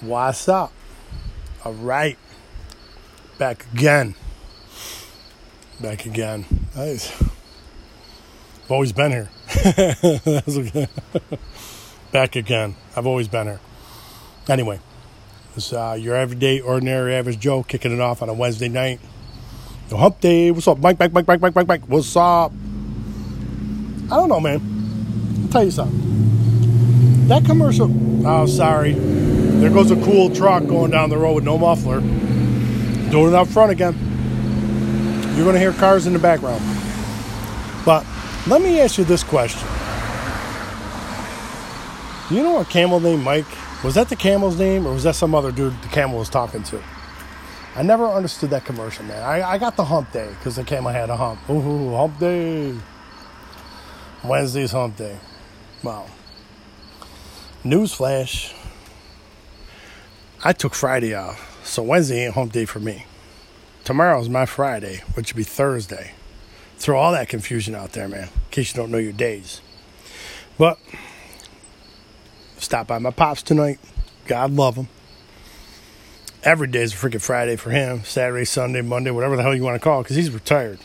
What's up? All right. Back again. Back again. Nice. I've always been here. Back again. I've always been here. Anyway, it's uh, your everyday, ordinary, average Joe kicking it off on a Wednesday night. The hump day. What's up? Mike, Mike, Mike, Mike, Mike, Mike, Mike. What's up? I don't know, man. I'll tell you something. That commercial. Oh, sorry. There goes a cool truck going down the road with no muffler. Doing it up front again. You're going to hear cars in the background. But let me ask you this question. Do you know a camel named Mike? Was that the camel's name or was that some other dude the camel was talking to? I never understood that commercial, man. I, I got the hump day because the camel had a hump. Ooh, hump day. Wednesday's hump day. Wow. Newsflash. I took Friday off, so Wednesday ain't hump day for me. Tomorrow's my Friday, which would be Thursday. Throw all that confusion out there, man, in case you don't know your days. But, stop by my pops tonight. God love him. Every day is a freaking Friday for him. Saturday, Sunday, Monday, whatever the hell you want to call it, because he's retired.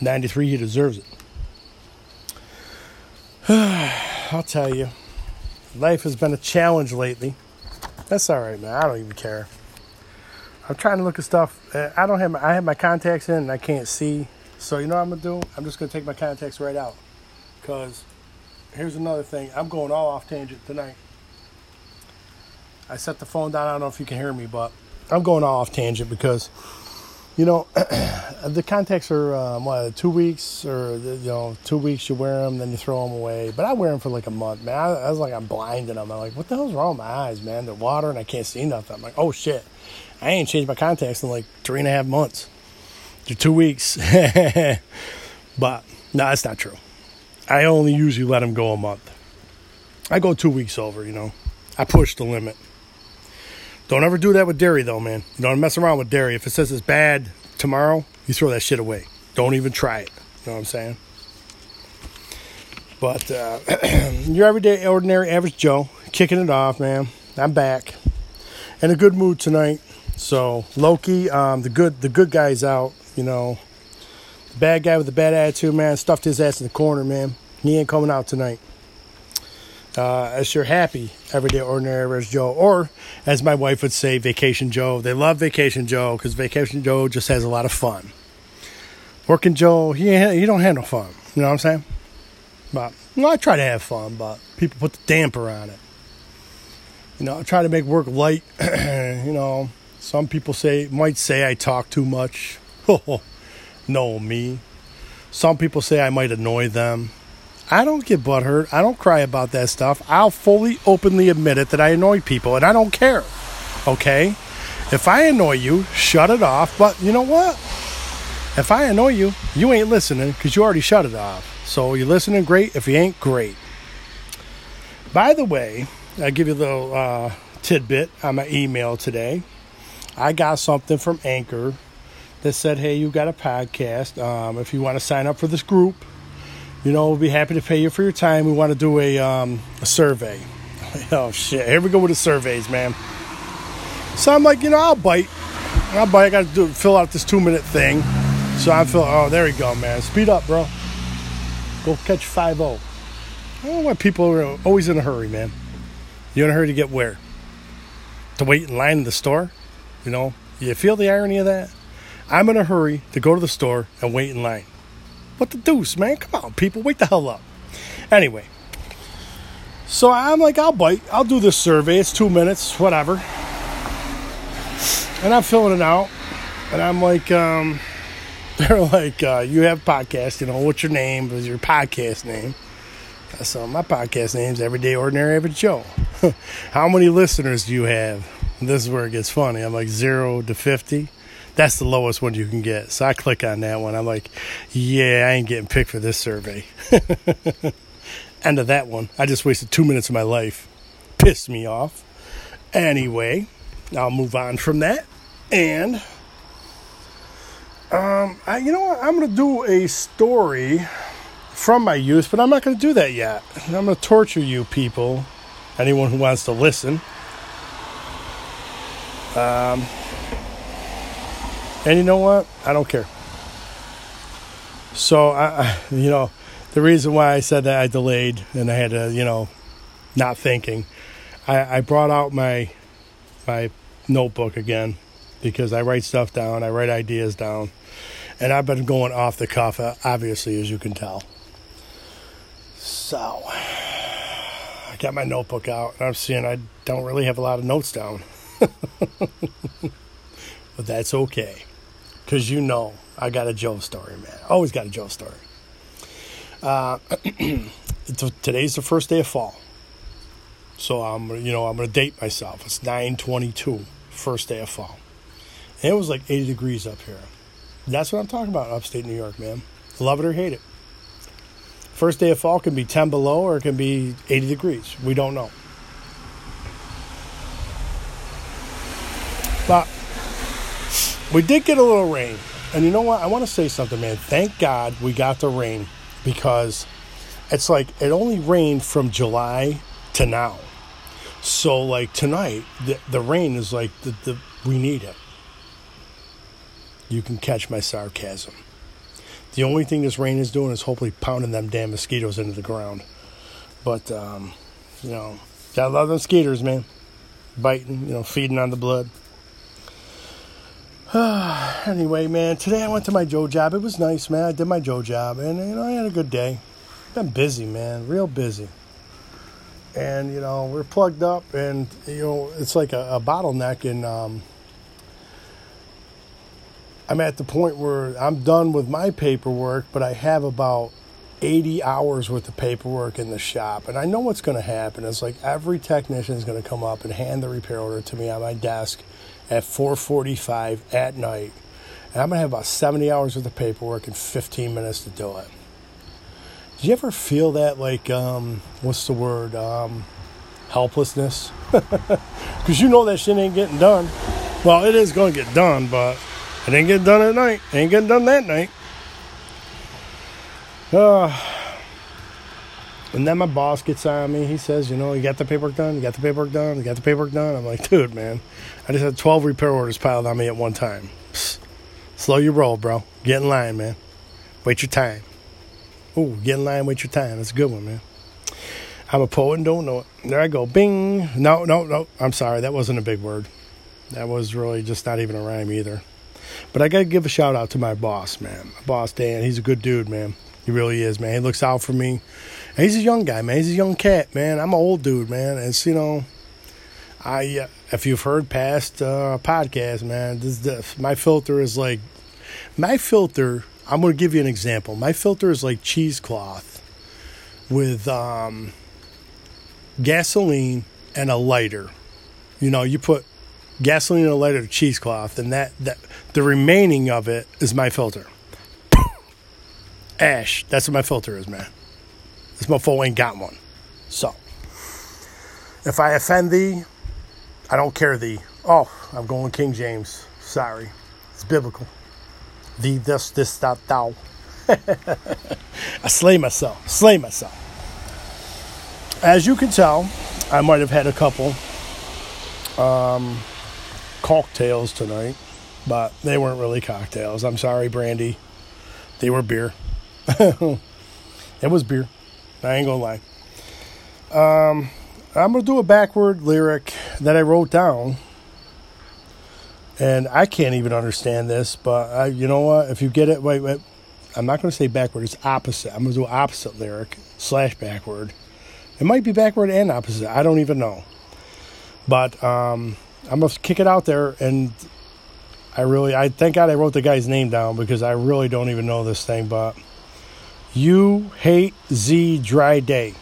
93, he deserves it. I'll tell you, life has been a challenge lately. That's all right, man. I don't even care. I'm trying to look at stuff. I don't have my, I have my contacts in and I can't see. So you know what I'm gonna do? I'm just gonna take my contacts right out. Cause here's another thing. I'm going all off tangent tonight. I set the phone down. I don't know if you can hear me, but I'm going all off tangent because you know, the contacts are um, what two weeks or you know two weeks you wear them, then you throw them away. But I wear them for like a month, man. I, I was like I'm blinding them. I'm like, what the hell's wrong with my eyes, man? They're watering. I can't see nothing. I'm like, oh shit, I ain't changed my contacts in like three and a half months. To two weeks, but no, that's not true. I only usually let them go a month. I go two weeks over, you know. I push the limit. Don't ever do that with dairy, though, man. You don't mess around with dairy. If it says it's bad tomorrow, you throw that shit away. Don't even try it. You know what I'm saying? But uh, your everyday, ordinary, average Joe, kicking it off, man. I'm back, in a good mood tonight. So Loki, um, the good, the good guy's out. You know, the bad guy with the bad attitude, man, stuffed his ass in the corner, man. He ain't coming out tonight uh, as you're happy everyday ordinary average Joe, or as my wife would say, Vacation Joe. They love Vacation Joe because Vacation Joe just has a lot of fun. Working Joe, he he don't have no fun. You know what I'm saying? But well, I try to have fun, but people put the damper on it. You know, I try to make work light. you know, some people say might say I talk too much. no, me. Some people say I might annoy them. I don't get butthurt. I don't cry about that stuff. I'll fully, openly admit it that I annoy people, and I don't care. Okay? If I annoy you, shut it off. But you know what? If I annoy you, you ain't listening because you already shut it off. So you're listening, great. If you ain't, great. By the way, I'll give you a little uh, tidbit on my email today. I got something from Anchor that said, hey, you got a podcast. Um, if you want to sign up for this group, you know, we'll be happy to pay you for your time. We want to do a, um, a survey. Oh, shit. Here we go with the surveys, man. So I'm like, you know, I'll bite. I'll bite. I got to fill out this two minute thing. So I'm feeling, oh, there we go, man. Speed up, bro. Go catch 5 0. I don't know why people are always in a hurry, man. You're in a hurry to get where? To wait in line in the store? You know, you feel the irony of that? I'm in a hurry to go to the store and wait in line. What the deuce, man? Come on, people, wake the hell up. Anyway, so I'm like, I'll bite. I'll do this survey. It's two minutes, whatever. And I'm filling it out. And I'm like, um, they're like, uh, you have podcast, you know, what's your name? What's your podcast name? So my podcast name's Everyday Ordinary Average Joe. How many listeners do you have? This is where it gets funny. I'm like zero to 50 that's the lowest one you can get. So I click on that one. I'm like, yeah, I ain't getting picked for this survey. End of that one. I just wasted two minutes of my life. Pissed me off. Anyway, I'll move on from that. And, um, I, you know what? I'm to do a story from my youth, but I'm not to do that yet. I'm to torture you people, anyone who wants to listen. Um, and you know what? I don't care. So I, you know, the reason why I said that I delayed and I had to, you know, not thinking, I, I brought out my my notebook again because I write stuff down, I write ideas down, and I've been going off the cuff, uh, obviously, as you can tell. So I got my notebook out, and I'm seeing I don't really have a lot of notes down, but that's okay, because you know I got a Joe story, man. Always got a Joe story. Uh, today's the first day of fall. So I'm, you know, I'm gonna date myself. It's 9:22, first day of fall. And it was like 80 degrees up here. That's what I'm talking about, upstate New York, man. Love it or hate it. First day of fall can be 10 below or it can be 80 degrees. We don't know. But we did get a little rain. And you know what? I want to say something, man. Thank God we got the rain because it's like it only rained from July to now. So like tonight, the the rain is like the, the we need it. You can catch my sarcasm. The only thing this rain is doing is hopefully pounding them damn mosquitoes into the ground. But um, you know, gotta love them mosquitoes, man. Biting, you know, feeding on the blood. anyway, man, today I went to my Joe job. It was nice, man. I did my Joe job, and you know, I had a good day. Been busy, man, real busy. And you know, we're plugged up, and you know, it's like a, a bottleneck. And um, I'm at the point where I'm done with my paperwork, but I have about 80 hours worth of paperwork in the shop. And I know what's going to happen. It's like every technician is going to come up and hand the repair order to me on my desk at 4:45 at night, and I'm gonna have about 70 hours worth of paperwork in 15 minutes to do it. Did you ever feel that like um, what's the word um, helplessness? Because you know that shit ain't getting done. Well, it is gonna get done, but it ain't getting done at night. It ain't getting done that night. Uh, and then my boss gets on me. He says, you know, you got the paperwork done? You got the paperwork done? You got the paperwork done? I'm like, dude, man, I just had 12 repair orders piled on me at one time. Psst. Slow your roll, bro. Get in line, man. Wait your time. Ooh, get in line, wait your time. That's a good one, man. I'm a poet and don't know it. There I go. Bing. No, no, no. I'm sorry. That wasn't a big word. That was really just not even a rhyme either. But I got to give a shout out to my boss, man. My boss, Dan. He's a good dude, man. He really is, man. He looks out for me. And he's a young guy, man. He's a young cat, man. I'm an old dude, man. It's, you know, I, uh, if you've heard past uh, podcasts, man, this, this, my filter is like, my filter, I'm going to give you an example. My filter is like cheesecloth with um, gasoline and a lighter. You know, you put gasoline and a lighter to cheesecloth, and that, that the remaining of it is my filter. Ash, that's what my filter is, man. This mofo ain't got one. So, if I offend thee, I don't care thee. Oh, I'm going King James. Sorry. It's biblical. Thee, this, this, that, thou. I slay myself. Slay myself. As you can tell, I might have had a couple um, cocktails tonight, but they weren't really cocktails. I'm sorry, Brandy. They were beer. it was beer. I ain't gonna lie. Um, I'm gonna do a backward lyric that I wrote down, and I can't even understand this. But I, you know what? If you get it, wait, wait. I'm not gonna say backward. It's opposite. I'm gonna do opposite lyric slash backward. It might be backward and opposite. I don't even know. But um, I'm gonna kick it out there, and I really, I thank God I wrote the guy's name down because I really don't even know this thing, but. You hate Z dry day.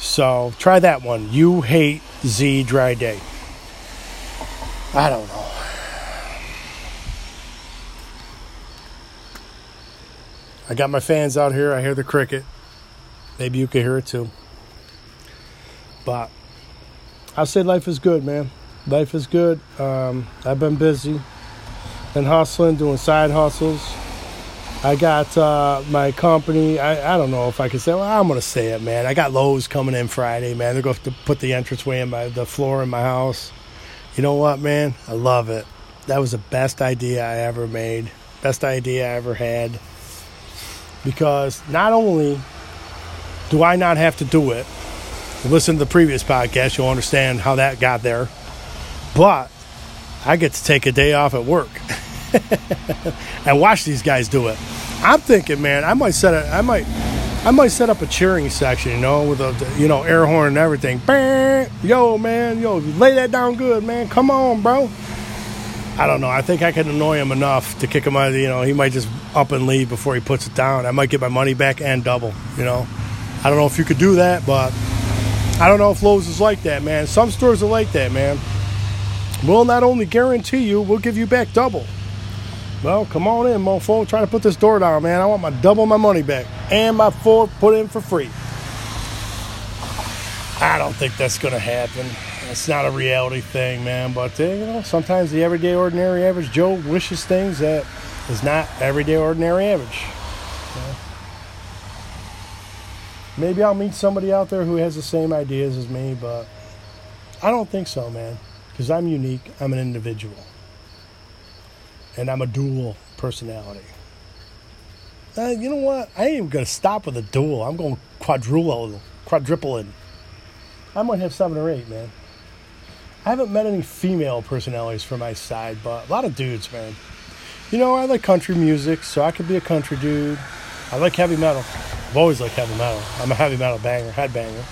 So try that one. You hate Z dry day. I don't know. I got my fans out here. I hear the cricket. Maybe you can hear it too. But I say life is good, man. Life is good. Um, I've been busy, been hustling, doing side hustles I got uh, my company. I, I don't know if I can say. Well, I'm gonna say it, man. I got Lowe's coming in Friday, man. They're going to put the entranceway in my the floor in my house. You know what, man? I love it. That was the best idea I ever made. Best idea I ever had. Because not only do I not have to do it, listen to the previous podcast, you'll understand how that got there. But I get to take a day off at work and watch these guys do it. I'm thinking, man, I might set it. I might, I might set up a cheering section, you know, with a, you know, air horn and everything. Bang! Yo, man, yo, lay that down good, man. Come on, bro. I don't know. I think I can annoy him enough to kick him out. Of the, you know, he might just up and leave before he puts it down. I might get my money back and double. You know, I don't know if you could do that, but I don't know if Lowe's is like that, man. Some stores are like that, man. We'll not only guarantee you, we'll give you back double. Well, come on in, mofo. Try to put this door down, man. I want my double my money back and my four put in for free. I don't think that's going to happen. It's not a reality thing, man. But uh, you know, sometimes the everyday, ordinary, average Joe wishes things that is not everyday, ordinary, average. Maybe I'll meet somebody out there who has the same ideas as me, but I don't think so, man. Because I'm unique. I'm an individual and I'm a dual personality. Uh, you know what? I ain't even gonna stop with a dual. I'm going quadruple, quadruple I might have seven or eight, man. I haven't met any female personalities for my side, but a lot of dudes, man. You know, I like country music, so I could be a country dude. I like heavy metal. I've always liked heavy metal. I'm a heavy metal banger, headbanger.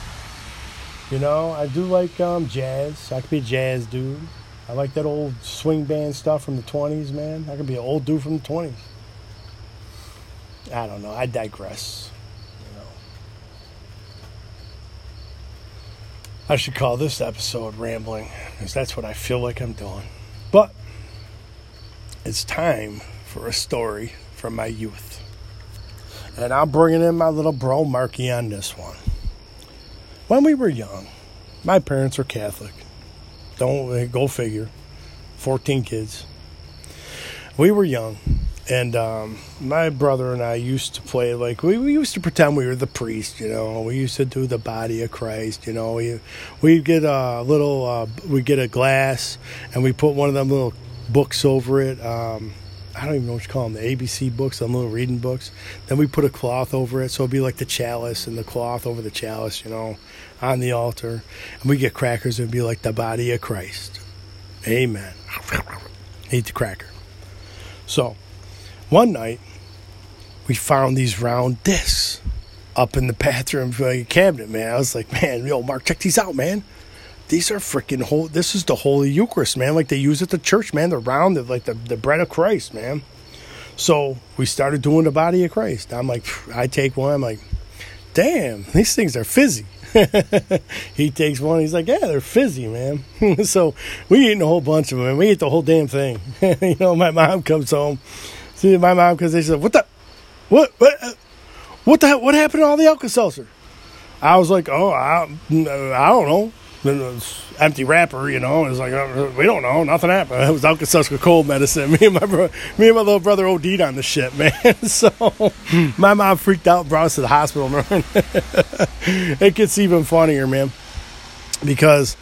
You know, I do like um, jazz. So I could be a jazz dude. I like that old swing band stuff from the 20s, man. I could be an old dude from the 20s. I don't know. I digress. You know. I should call this episode rambling because that's what I feel like I'm doing. But it's time for a story from my youth. And I'm bringing in my little bro Marky on this one. When we were young, my parents were Catholic. Don't go figure. 14 kids. We were young, and um, my brother and I used to play like we, we used to pretend we were the priest. You know, we used to do the body of Christ. You know, we we get a little uh, we get a glass and we put one of them little books over it. Um, I don't even know what you call them, the ABC books, the little reading books. Then we put a cloth over it, so it'd be like the chalice and the cloth over the chalice, you know, on the altar. And we get crackers, it'd be like the body of Christ. Amen. Eat the cracker. So, one night, we found these round discs up in the bathroom cabinet, man. I was like, man, yo, Mark, check these out, man these are freaking whole. This is the Holy Eucharist, man. Like they use at the church, man. They're round, they're like the, the bread of Christ, man. So we started doing the body of Christ. I'm like, I take one. I'm like, damn, these things are fizzy. he takes one. He's like, yeah, they're fizzy, man. so we eating a whole bunch of them. We ate the whole damn thing. you know, my mom comes home. See, my mom because they said, what the, what, what, what the, what happened to all the Alka Seltzer? I was like, oh, I, I don't know empty wrapper, you know. It's like uh, we don't know, nothing happened. It was Alka-Seltzer cold medicine. Me and my bro, me and my little brother OD'd on the shit, man. so my mom freaked out, brought us to the hospital. Man, it gets even funnier, man, because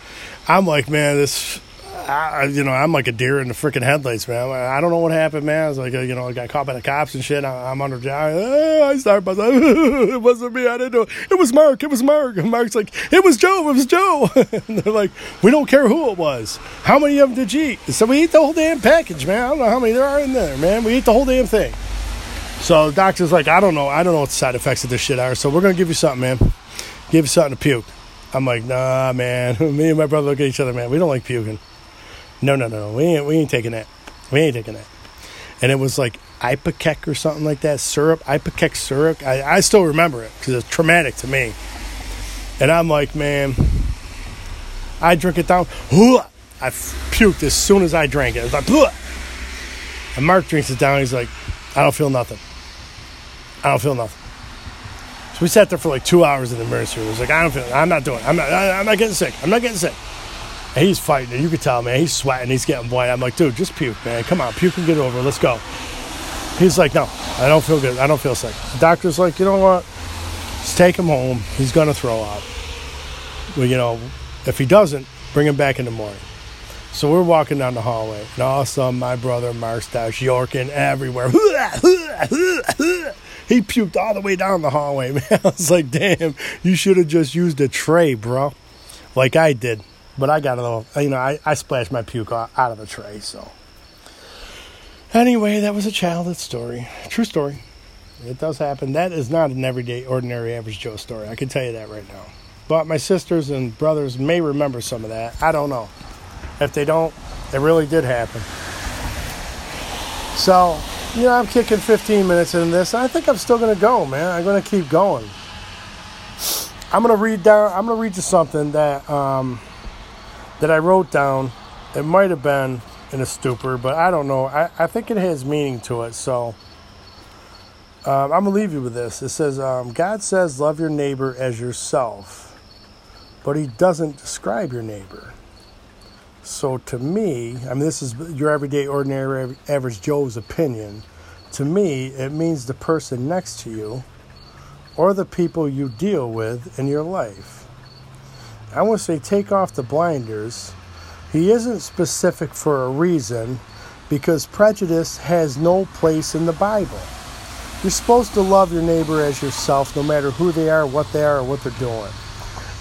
I'm like, man, this I, you know, I'm like a deer in the freaking headlights, man. I don't know what happened, man. I was like, uh, you know, I got caught by the cops and shit. I, am under jail. I ah, start myself. it wasn't me. I didn't know. It was Mark. It was Mark. And Mark's like, it was Joe. It was Joe. and they're like, we don't care who it was. How many of them did you eat? So we eat the whole damn package, man. I don't know how many there are in there, man. We eat the whole damn thing. So the doctor's like, I don't know. I don't know what the side effects of this shit are. So we're gonna give you something, man. Give you something to puke. I'm like, nah, man. Me and my brother look at each other, man. We don't like puking. No, no, no, we ain't, we ain't taking that. We ain't taking that. And it was like Ipecac or something like that, syrup, Ipecac syrup. I, I still remember it because it's traumatic to me. And I'm like, man, I drink it down. I puked as soon as I drank it. It's like, and Mark drinks it down. He's like, I don't feel nothing. I don't feel nothing. So we sat there for like two hours in the emergency room. He was like, I don't feel. I'm not doing. It. I'm not. I, I'm not getting sick. I'm not getting sick. He's fighting. You can tell, man. He's sweating. He's getting white. I'm like, dude, just puke, man. Come on, puke and get over. Let's go. He's like, no, I don't feel good. I don't feel sick. The doctor's like, you know what? Just take him home. He's gonna throw up. Well, you know, if he doesn't, bring him back in the morning. So we're walking down the hallway, and all of a sudden, my brother Mark starts yorking everywhere. He puked all the way down the hallway, man. I was like, damn, you should have just used a tray, bro. Like I did. But I got a little, you know, I, I splashed my puke out of the tray, so. Anyway, that was a childhood story. True story. It does happen. That is not an everyday, ordinary, average Joe story. I can tell you that right now. But my sisters and brothers may remember some of that. I don't know. If they don't, it really did happen. So, you know, I'm kicking 15 minutes into this. I think I'm still going to go, man. I'm going to keep going. I'm going to read down. I'm going to read you something that um, that I wrote down. It might have been in a stupor, but I don't know. I, I think it has meaning to it. So um, I'm going to leave you with this. It says, um, God says, love your neighbor as yourself, but he doesn't describe your neighbor. So to me, I mean, this is your everyday, ordinary, average Joe's opinion. To me, it means the person next to you or the people you deal with in your life. I want to say take off the blinders. He isn't specific for a reason because prejudice has no place in the Bible. You're supposed to love your neighbor as yourself no matter who they are, what they are, or what they're doing.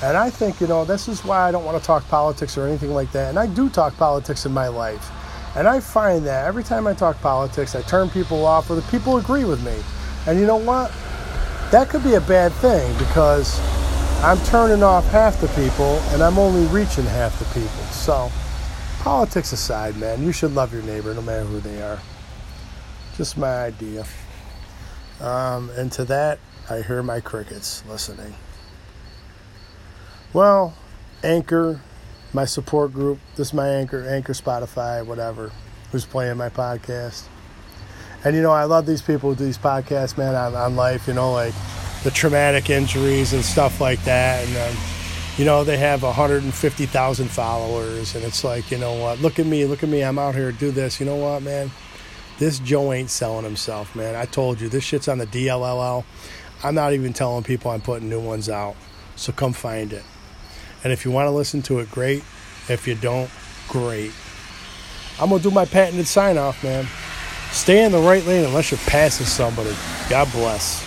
And I think, you know, this is why I don't want to talk politics or anything like that. And I do talk politics in my life. And I find that every time I talk politics, I turn people off or the people agree with me. And you know what? That could be a bad thing because I'm turning off half the people and I'm only reaching half the people. So, politics aside, man, you should love your neighbor no matter who they are. Just my idea. Um, and to that, I hear my crickets listening. Well, Anchor, my support group, this is my Anchor, Anchor, Spotify, whatever, who's playing my podcast. And you know, I love these people who do these podcasts, man, on, on life, you know, like the traumatic injuries and stuff like that. And, um, you know, they have 150,000 followers. And it's like, you know what, look at me, look at me, I'm out here, do this. You know what, man? This Joe ain't selling himself, man. I told you, this shit's on the DLLL. I'm not even telling people I'm putting new ones out. So come find it. And if you want to listen to it, great. If you don't, great. I'm going to do my patented sign off, man. Stay in the right lane unless you're passing somebody. God bless.